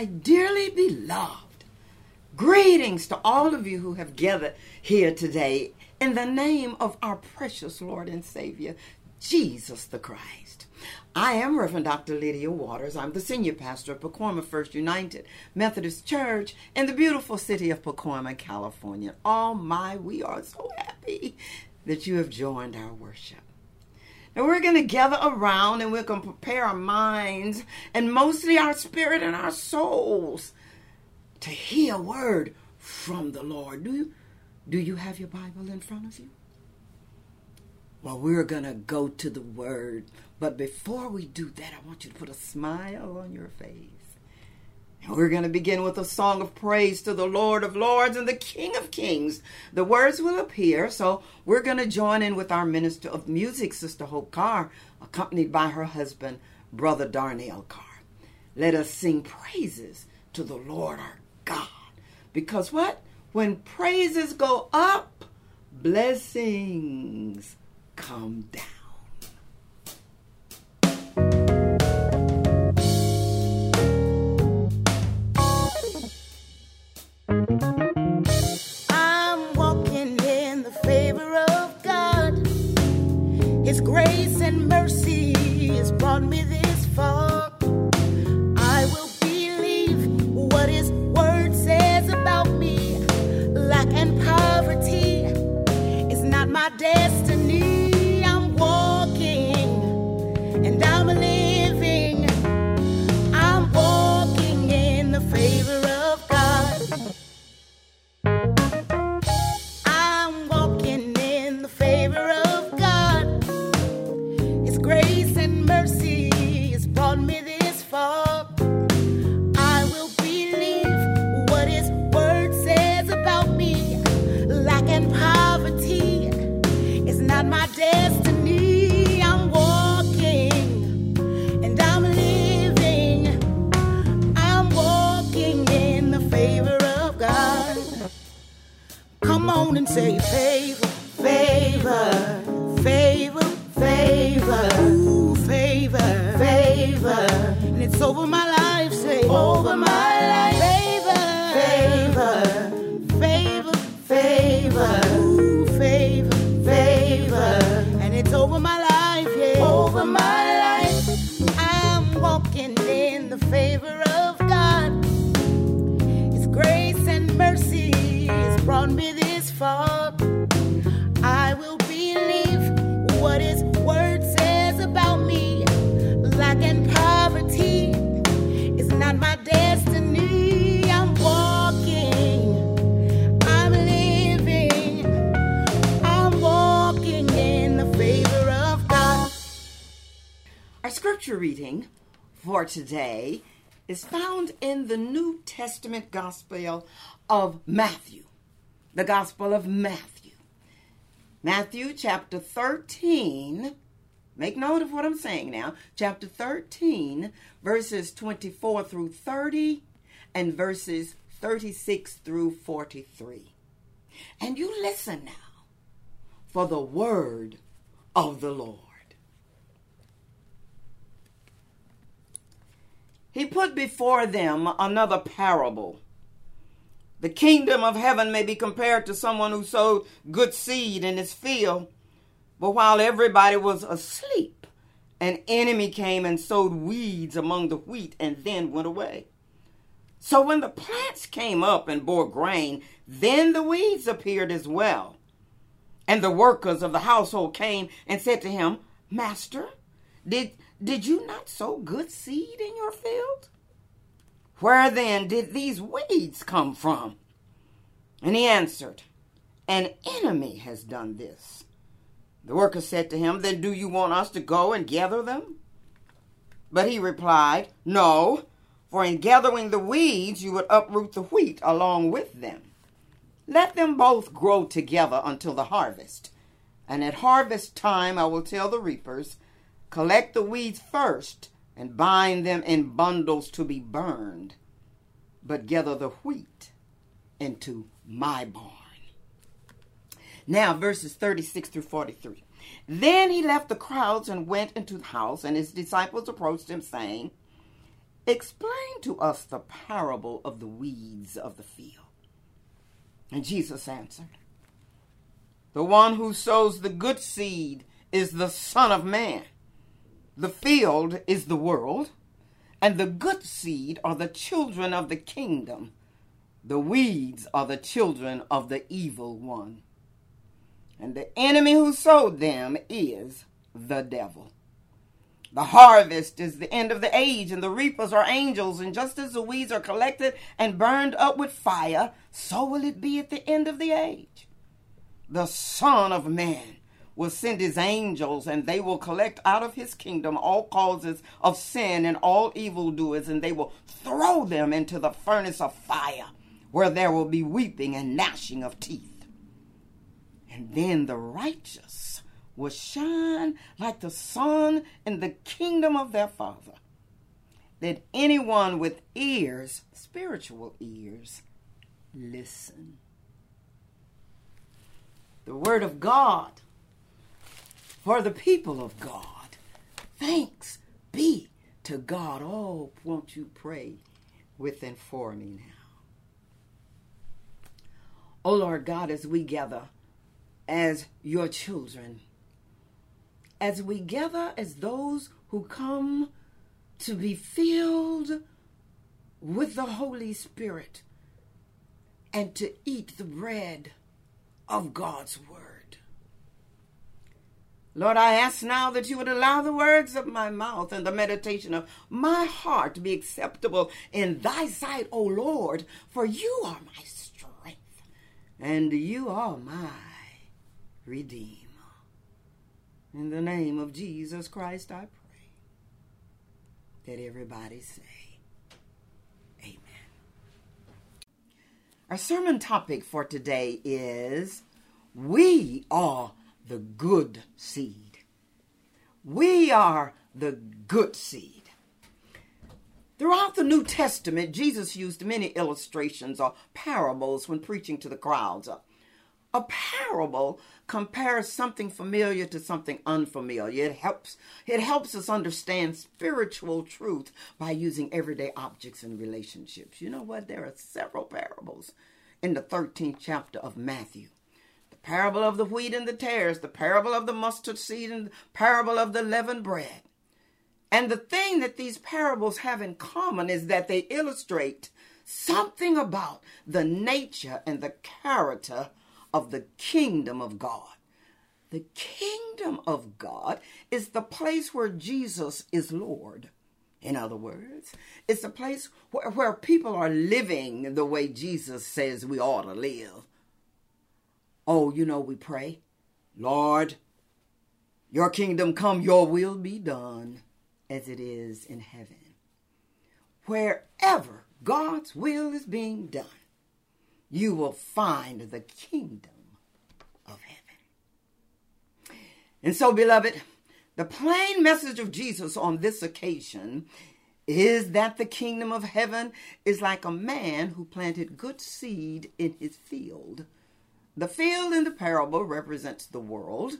my dearly beloved, greetings to all of you who have gathered here today in the name of our precious Lord and Savior, Jesus the Christ. I am Reverend Dr. Lydia Waters. I'm the senior pastor of Pacoima First United Methodist Church in the beautiful city of Pacoima, California. Oh my, we are so happy that you have joined our worship. And we're going to gather around and we're going to prepare our minds and mostly our spirit and our souls to hear a word from the Lord. Do you, do you have your Bible in front of you? Well, we're going to go to the word. But before we do that, I want you to put a smile on your face. We're going to begin with a song of praise to the Lord of Lords and the King of Kings. The words will appear, so we're going to join in with our minister of music, Sister Hope Carr, accompanied by her husband, Brother Darnell Carr. Let us sing praises to the Lord our God. Because what? When praises go up, blessings come down. Say favor, scripture reading for today is found in the New Testament Gospel of Matthew. The Gospel of Matthew. Matthew chapter 13. Make note of what I'm saying now. Chapter 13, verses 24 through 30, and verses 36 through 43. And you listen now for the word of the Lord. He put before them another parable. The kingdom of heaven may be compared to someone who sowed good seed in his field, but while everybody was asleep, an enemy came and sowed weeds among the wheat and then went away. So when the plants came up and bore grain, then the weeds appeared as well. And the workers of the household came and said to him, Master, did, did you not sow good seed in your field? Where then did these weeds come from? And he answered, An enemy has done this. The worker said to him, Then do you want us to go and gather them? But he replied, No, for in gathering the weeds you would uproot the wheat along with them. Let them both grow together until the harvest. And at harvest time I will tell the reapers, Collect the weeds first and bind them in bundles to be burned, but gather the wheat into my barn. Now, verses 36 through 43. Then he left the crowds and went into the house, and his disciples approached him, saying, Explain to us the parable of the weeds of the field. And Jesus answered, The one who sows the good seed is the Son of Man. The field is the world, and the good seed are the children of the kingdom. The weeds are the children of the evil one. And the enemy who sowed them is the devil. The harvest is the end of the age, and the reapers are angels. And just as the weeds are collected and burned up with fire, so will it be at the end of the age. The Son of Man will send his angels, and they will collect out of his kingdom all causes of sin and all evildoers, and they will throw them into the furnace of fire, where there will be weeping and gnashing of teeth. And then the righteous will shine like the sun in the kingdom of their Father. That anyone with ears, spiritual ears, listen. The Word of God for the people of God. Thanks be to God. Oh, won't you pray with and for me now? Oh, Lord God, as we gather as your children, as we gather as those who come to be filled with the Holy Spirit and to eat the bread of God's Word. Lord, I ask now that you would allow the words of my mouth and the meditation of my heart to be acceptable in thy sight, O Lord, for you are my strength and you are my redeemer. In the name of Jesus Christ, I pray that everybody say, Amen. Our sermon topic for today is We are the good seed. We are the good seed. Throughout the New Testament, Jesus used many illustrations or parables when preaching to the crowds. A parable compares something familiar to something unfamiliar. It helps it helps us understand spiritual truth by using everyday objects and relationships. You know what? There are several parables in the 13th chapter of Matthew parable of the wheat and the tares, the parable of the mustard seed, and the parable of the leavened bread. And the thing that these parables have in common is that they illustrate something about the nature and the character of the kingdom of God. The kingdom of God is the place where Jesus is Lord. In other words, it's a place where, where people are living the way Jesus says we ought to live. Oh, you know, we pray, Lord, your kingdom come, your will be done as it is in heaven. Wherever God's will is being done, you will find the kingdom of heaven. And so, beloved, the plain message of Jesus on this occasion is that the kingdom of heaven is like a man who planted good seed in his field the field in the parable represents the world.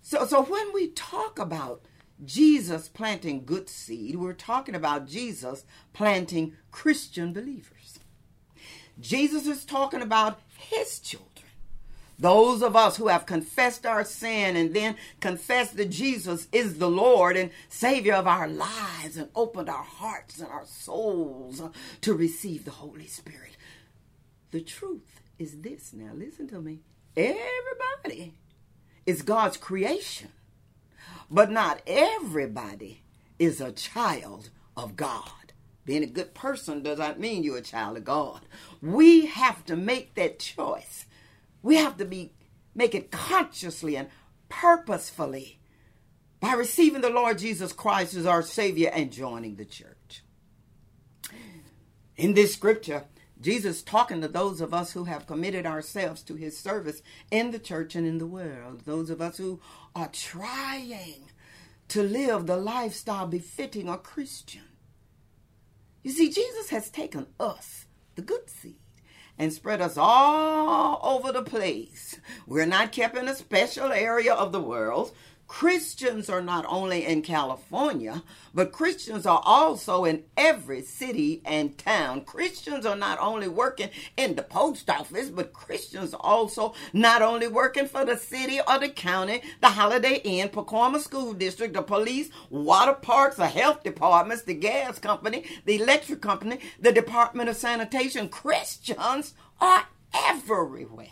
So, so when we talk about Jesus planting good seed, we're talking about Jesus planting Christian believers. Jesus is talking about his children. Those of us who have confessed our sin and then confessed that Jesus is the Lord and Savior of our lives and opened our hearts and our souls to receive the Holy Spirit. The truth is this now. Listen to me. Everybody is God's creation, but not everybody is a child of God. Being a good person does not mean you're a child of God. We have to make that choice. We have to be make it consciously and purposefully by receiving the Lord Jesus Christ as our Savior and joining the church. In this scripture, Jesus talking to those of us who have committed ourselves to his service in the church and in the world, those of us who are trying to live the lifestyle befitting a Christian. You see, Jesus has taken us, the good seed, and spread us all over the place. We're not kept in a special area of the world. Christians are not only in California, but Christians are also in every city and town. Christians are not only working in the post office, but Christians also not only working for the city or the county, the Holiday Inn, Pacoima School District, the police, water parks, the health departments, the gas company, the electric company, the Department of Sanitation. Christians are everywhere.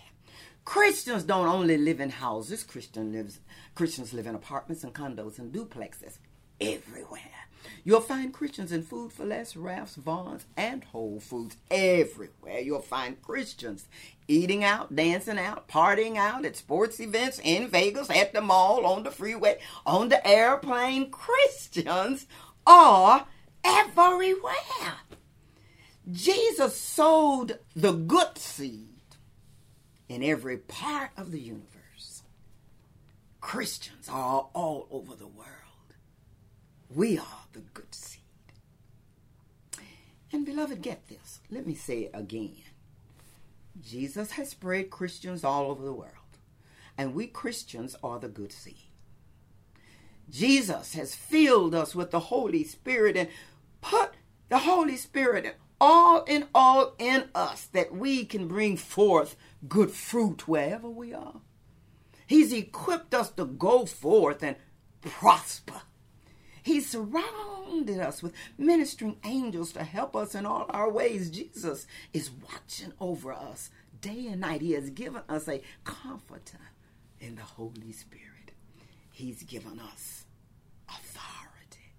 Christians don't only live in houses. Christian lives, Christians live in apartments and condos and duplexes everywhere. You'll find Christians in Food 4 Less, Ralph's, Vons, and Whole Foods everywhere. You'll find Christians eating out, dancing out, partying out at sports events in Vegas, at the mall, on the freeway, on the airplane. Christians are everywhere. Jesus sowed the good seed in every part of the universe. Christians are all over the world. We are the good seed. And beloved, get this. Let me say it again. Jesus has spread Christians all over the world, and we Christians are the good seed. Jesus has filled us with the Holy Spirit and put the Holy Spirit all in all in us that we can bring forth good fruit wherever we are. He's equipped us to go forth and prosper. He's surrounded us with ministering angels to help us in all our ways. Jesus is watching over us day and night. He has given us a comforter in the Holy Spirit. He's given us authority.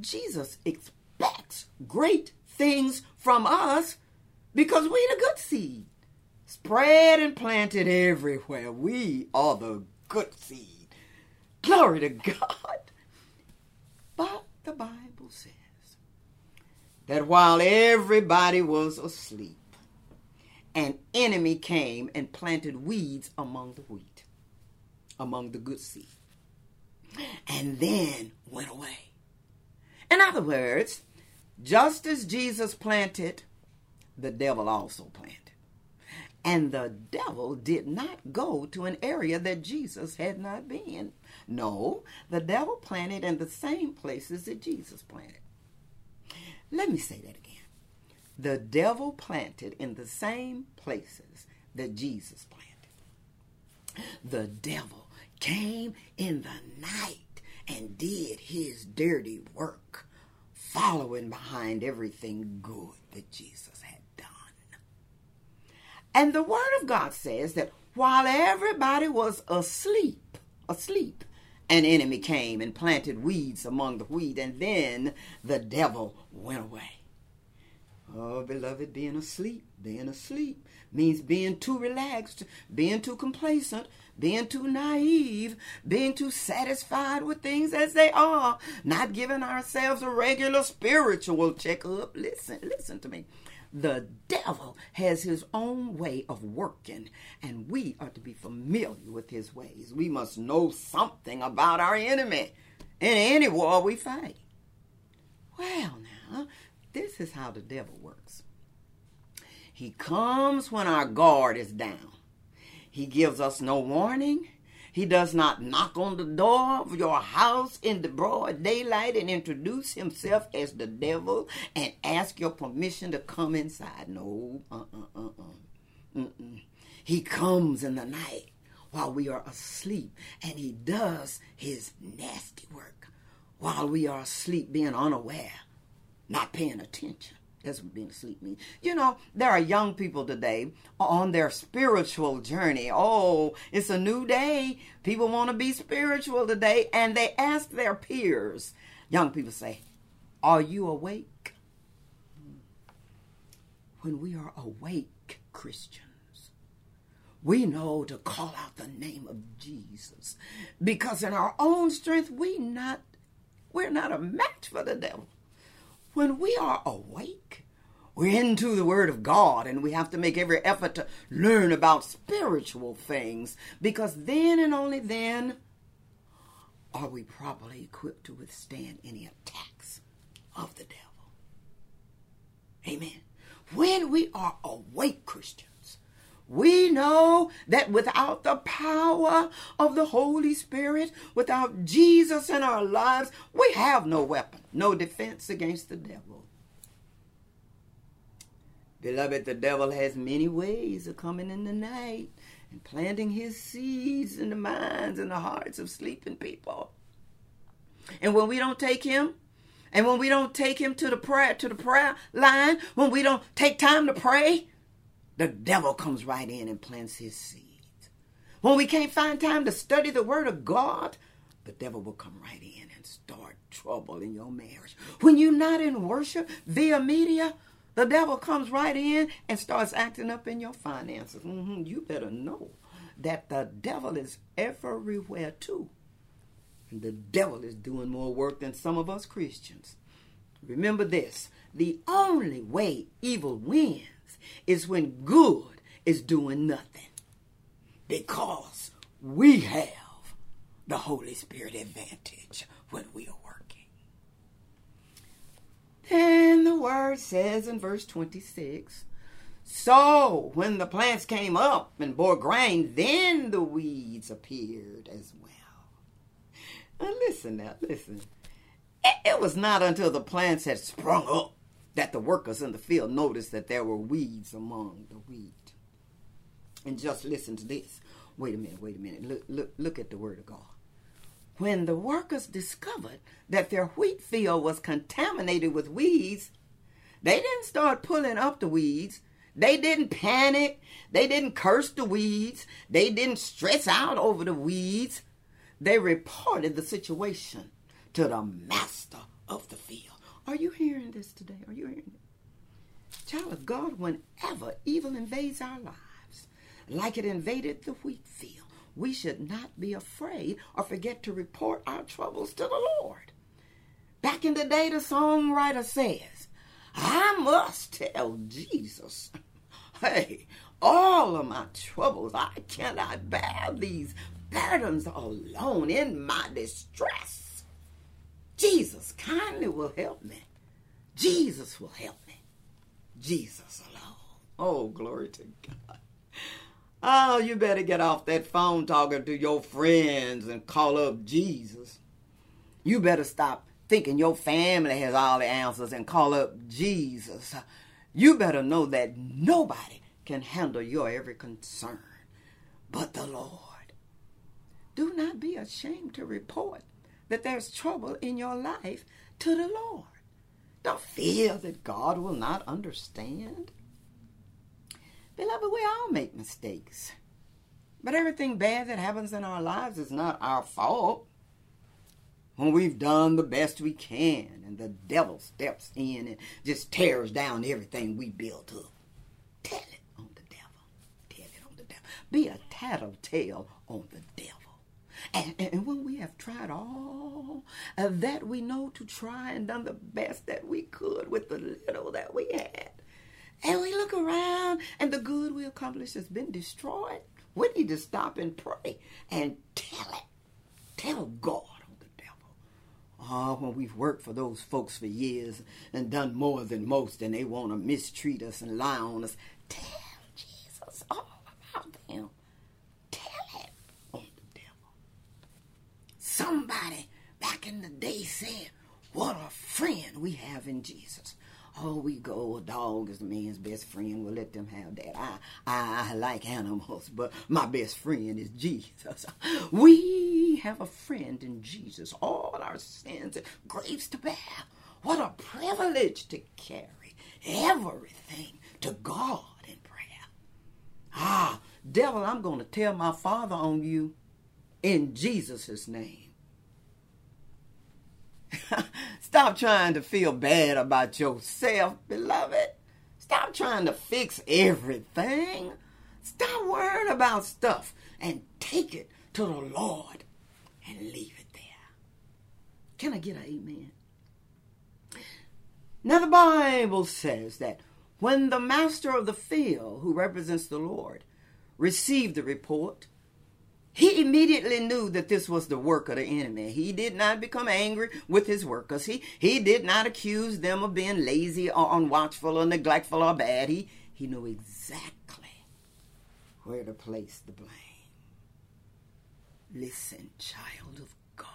Jesus expects great things from us because we the good seed. Spread and planted everywhere. We are the good seed. Glory to God. But the Bible says that while everybody was asleep, an enemy came and planted weeds among the wheat, among the good seed, and then went away. In other words, just as Jesus planted, the devil also planted. And the devil did not go to an area that Jesus had not been. No, the devil planted in the same places that Jesus planted. Let me say that again. The devil planted in the same places that Jesus planted. The devil came in the night and did his dirty work following behind everything good that Jesus had done. And the Word of God says that while everybody was asleep, asleep, an enemy came and planted weeds among the wheat, and then the devil went away. Oh, beloved, being asleep, being asleep means being too relaxed, being too complacent, being too naive, being too satisfied with things as they are, not giving ourselves a regular spiritual checkup. Listen, listen to me. The devil has his own way of working, and we are to be familiar with his ways. We must know something about our enemy in any war we fight. Well, now, this is how the devil works. He comes when our guard is down. He gives us no warning. He does not knock on the door of your house in the broad daylight and introduce himself as the devil and ask your permission to come inside. No, uh uh uh uh. He comes in the night while we are asleep and he does his nasty work while we are asleep, being unaware not paying attention. That's what being asleep means. You know, there are young people today on their spiritual journey. Oh, it's a new day. People want to be spiritual today. And they ask their peers. Young people say, Are you awake? When we are awake, Christians, we know to call out the name of Jesus. Because in our own strength, we not we're not a match for the devil. When we are awake, we're into the Word of God and we have to make every effort to learn about spiritual things because then and only then are we properly equipped to withstand any attacks of the devil. Amen. When we are awake Christians, We know that without the power of the Holy Spirit, without Jesus in our lives, we have no weapon, no defense against the devil. Beloved, the devil has many ways of coming in the night and planting his seeds in the minds and the hearts of sleeping people. And when we don't take him, and when we don't take him to the prayer to the prayer line, when we don't take time to pray, the devil comes right in and plants his seed. When we can't find time to study the word of God, the devil will come right in and start trouble in your marriage. When you're not in worship via media, the devil comes right in and starts acting up in your finances. Mm-hmm. You better know that the devil is everywhere too. And the devil is doing more work than some of us Christians. Remember this the only way evil wins is when good is doing nothing. Because we have the Holy Spirit advantage when we are working. Then the word says in verse 26 So when the plants came up and bore grain, then the weeds appeared as well. Now listen now, listen. It was not until the plants had sprung up that the workers in the field noticed that there were weeds among the wheat. And just listen to this. Wait a minute, wait a minute. Look, look, look at the word of God. When the workers discovered that their wheat field was contaminated with weeds, they didn't start pulling up the weeds. They didn't panic. They didn't curse the weeds. They didn't stress out over the weeds. They reported the situation to the master of the field. Are you hearing this today? Are you hearing it? Child of God, whenever evil invades our lives, like it invaded the wheat field, we should not be afraid or forget to report our troubles to the Lord. Back in the day, the songwriter says, I must tell Jesus, hey, all of my troubles, I cannot bear these burdens alone in my distress. Jesus kindly will help me. Jesus will help me. Jesus alone. Oh, glory to God. Oh, you better get off that phone talking to your friends and call up Jesus. You better stop thinking your family has all the answers and call up Jesus. You better know that nobody can handle your every concern but the Lord. Do not be ashamed to report that there's trouble in your life to the Lord. Don't fear that God will not understand. Beloved, we all make mistakes. But everything bad that happens in our lives is not our fault. When we've done the best we can and the devil steps in and just tears down everything we built up, tell it on the devil. Tell it on the devil. Be a tattletale on the devil. And, and, when we have tried all that we know to try and done the best that we could with the little that we had, and we look around and the good we accomplished has been destroyed, we need to stop and pray and tell it. Tell God on the devil. Oh, when we've worked for those folks for years and done more than most and they want to mistreat us and lie on us, tell Jesus all about them. Somebody back in the day said, What a friend we have in Jesus. Oh, we go, a dog is the man's best friend. We'll let them have that. I, I, I like animals, but my best friend is Jesus. We have a friend in Jesus. All our sins and griefs to bear. What a privilege to carry everything to God in prayer. Ah, devil, I'm going to tell my father on you in Jesus' name. Stop trying to feel bad about yourself, beloved. Stop trying to fix everything. Stop worrying about stuff and take it to the Lord and leave it there. Can I get an amen? Now, the Bible says that when the master of the field, who represents the Lord, received the report, he immediately knew that this was the work of the enemy. He did not become angry with his workers. He, he did not accuse them of being lazy or unwatchful or neglectful or bad. He, he knew exactly where to place the blame. Listen, child of God.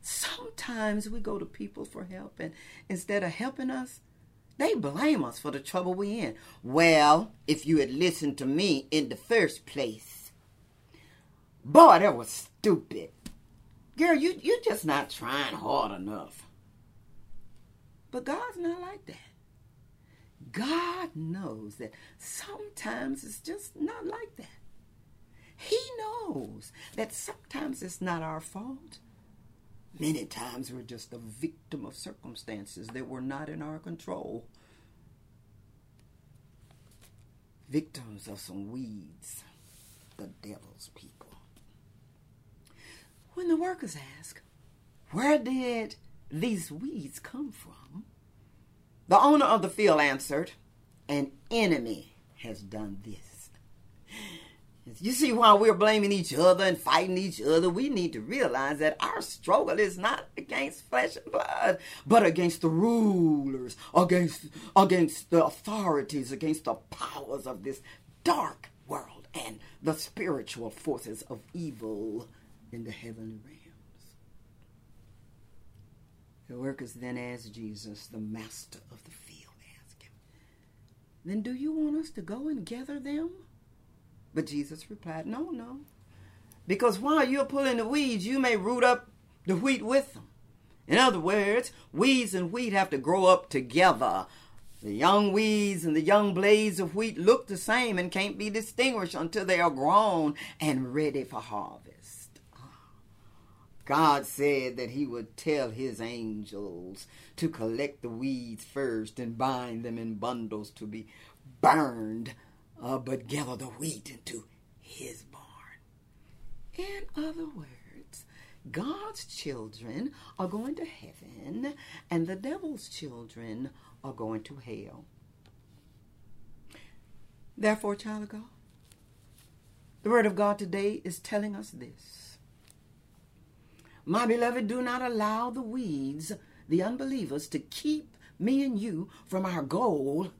Sometimes we go to people for help, and instead of helping us, they blame us for the trouble we're in. Well, if you had listened to me in the first place, boy, that was stupid. Girl, you you're just not trying hard enough. But God's not like that. God knows that sometimes it's just not like that. He knows that sometimes it's not our fault. Many times we're just a victim of circumstances that were not in our control. Victims of some weeds, the devil's people. When the workers ask, Where did these weeds come from? The owner of the field answered, An enemy has done this. You see, while we're blaming each other and fighting each other, we need to realize that our struggle is not against flesh and blood, but against the rulers, against against the authorities, against the powers of this dark world and the spiritual forces of evil in the heavenly realms. The workers then asked Jesus, the master of the field, asked him, Then do you want us to go and gather them? But Jesus replied, No, no. Because while you're pulling the weeds, you may root up the wheat with them. In other words, weeds and wheat have to grow up together. The young weeds and the young blades of wheat look the same and can't be distinguished until they are grown and ready for harvest. God said that He would tell His angels to collect the weeds first and bind them in bundles to be burned uh, but gather the wheat into his barn. In other words, God's children are going to heaven, and the devil's children are going to hell. Therefore, child of God, the word of God today is telling us this. My beloved, do not allow the weeds, the unbelievers, to keep me and you from our goal,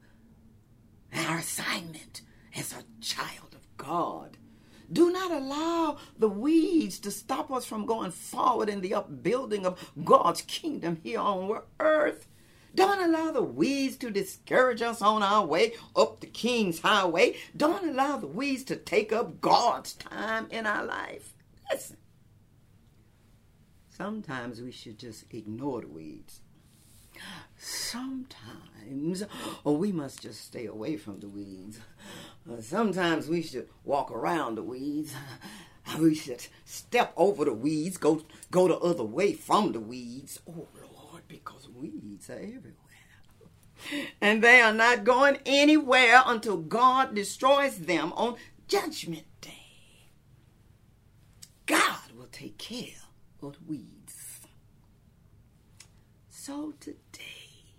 our assignment, as a child of God. Do not allow the weeds to stop us from going forward in the upbuilding of God's kingdom here on earth. Don't allow the weeds to discourage us on our way up the King's highway. Don't allow the weeds to take up God's time in our life. Listen, sometimes we should just ignore the weeds. Sometimes we must just stay away from the weeds. Uh, sometimes we should walk around the weeds. We should step over the weeds, go go the other way from the weeds. Oh Lord, because weeds are everywhere. And they are not going anywhere until God destroys them on judgment day. God will take care weeds. So today,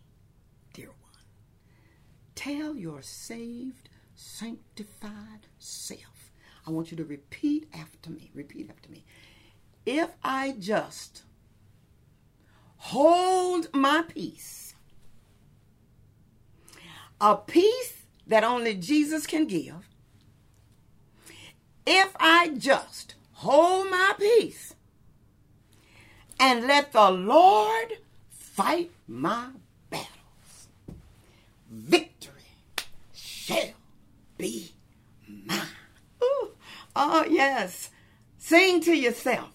dear one, tell your saved sanctified self. I want you to repeat after me. Repeat after me. If I just hold my peace, a peace that only Jesus can give, if I just hold my peace and let the Lord fight my battles, victory shall be mine. Ooh. Oh, yes. Sing to yourself.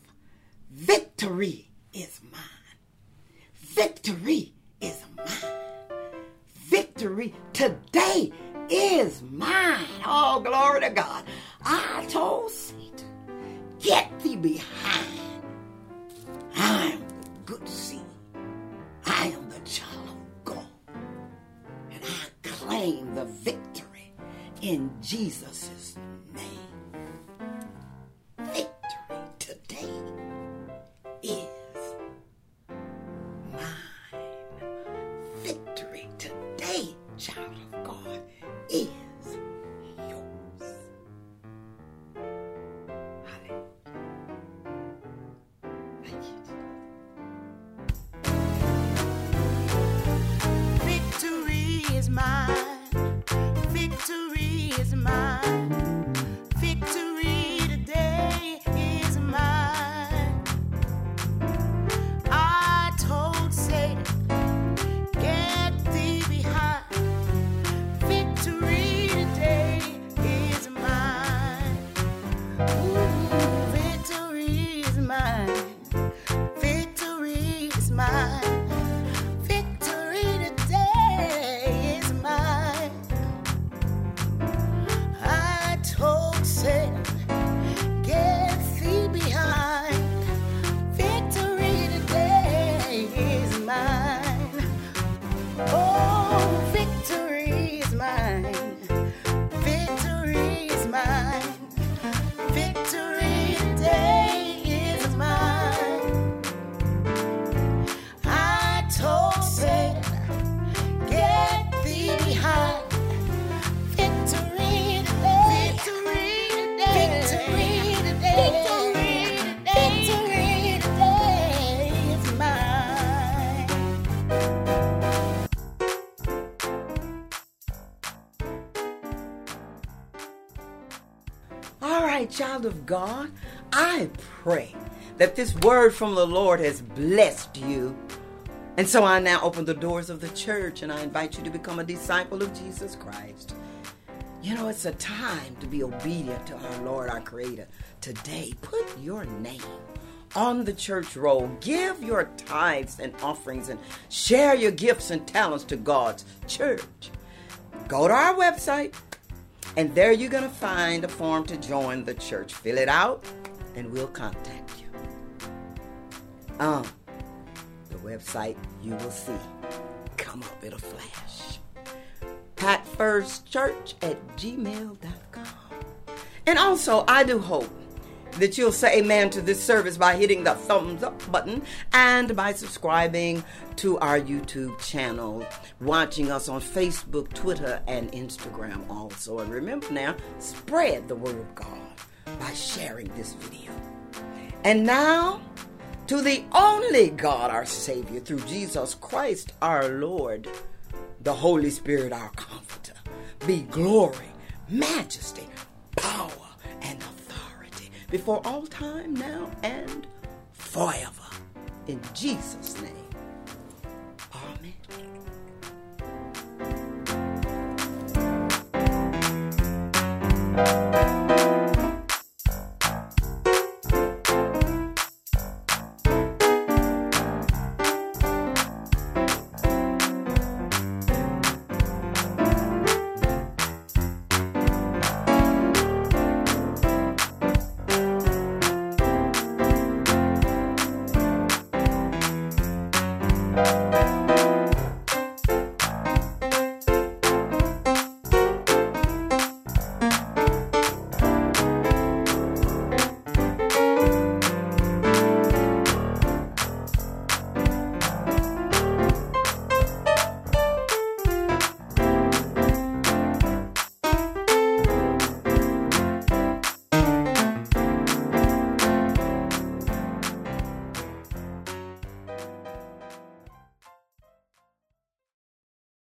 Victory is mine. Victory is mine. Victory today is mine. Oh, glory to God. I told Satan, get thee behind. I to see. I am the child of God. And I claim the victory in Jesus' God, I pray that this word from the Lord has blessed you. And so I now open the doors of the church and I invite you to become a disciple of Jesus Christ. You know, it's a time to be obedient to our Lord, our Creator. Today, put your name on the church roll. Give your tithes and offerings and share your gifts and talents to God's church. Go to our website, and there you're going to find a form to join the church. Fill it out, and we'll contact you. Um, the website you will see come up in a flash. PatFirstChurch at gmail.com. And also, I do hope that you'll say amen to this service by hitting the thumbs up button and by subscribing to our YouTube channel, watching us on Facebook, Twitter, and Instagram also. And remember now, spread the word of God by sharing this video. And now, to the only God, our Savior, through Jesus Christ our Lord, the Holy Spirit, our Comforter, be glory, majesty, power, before all time, now, and forever. In Jesus' name.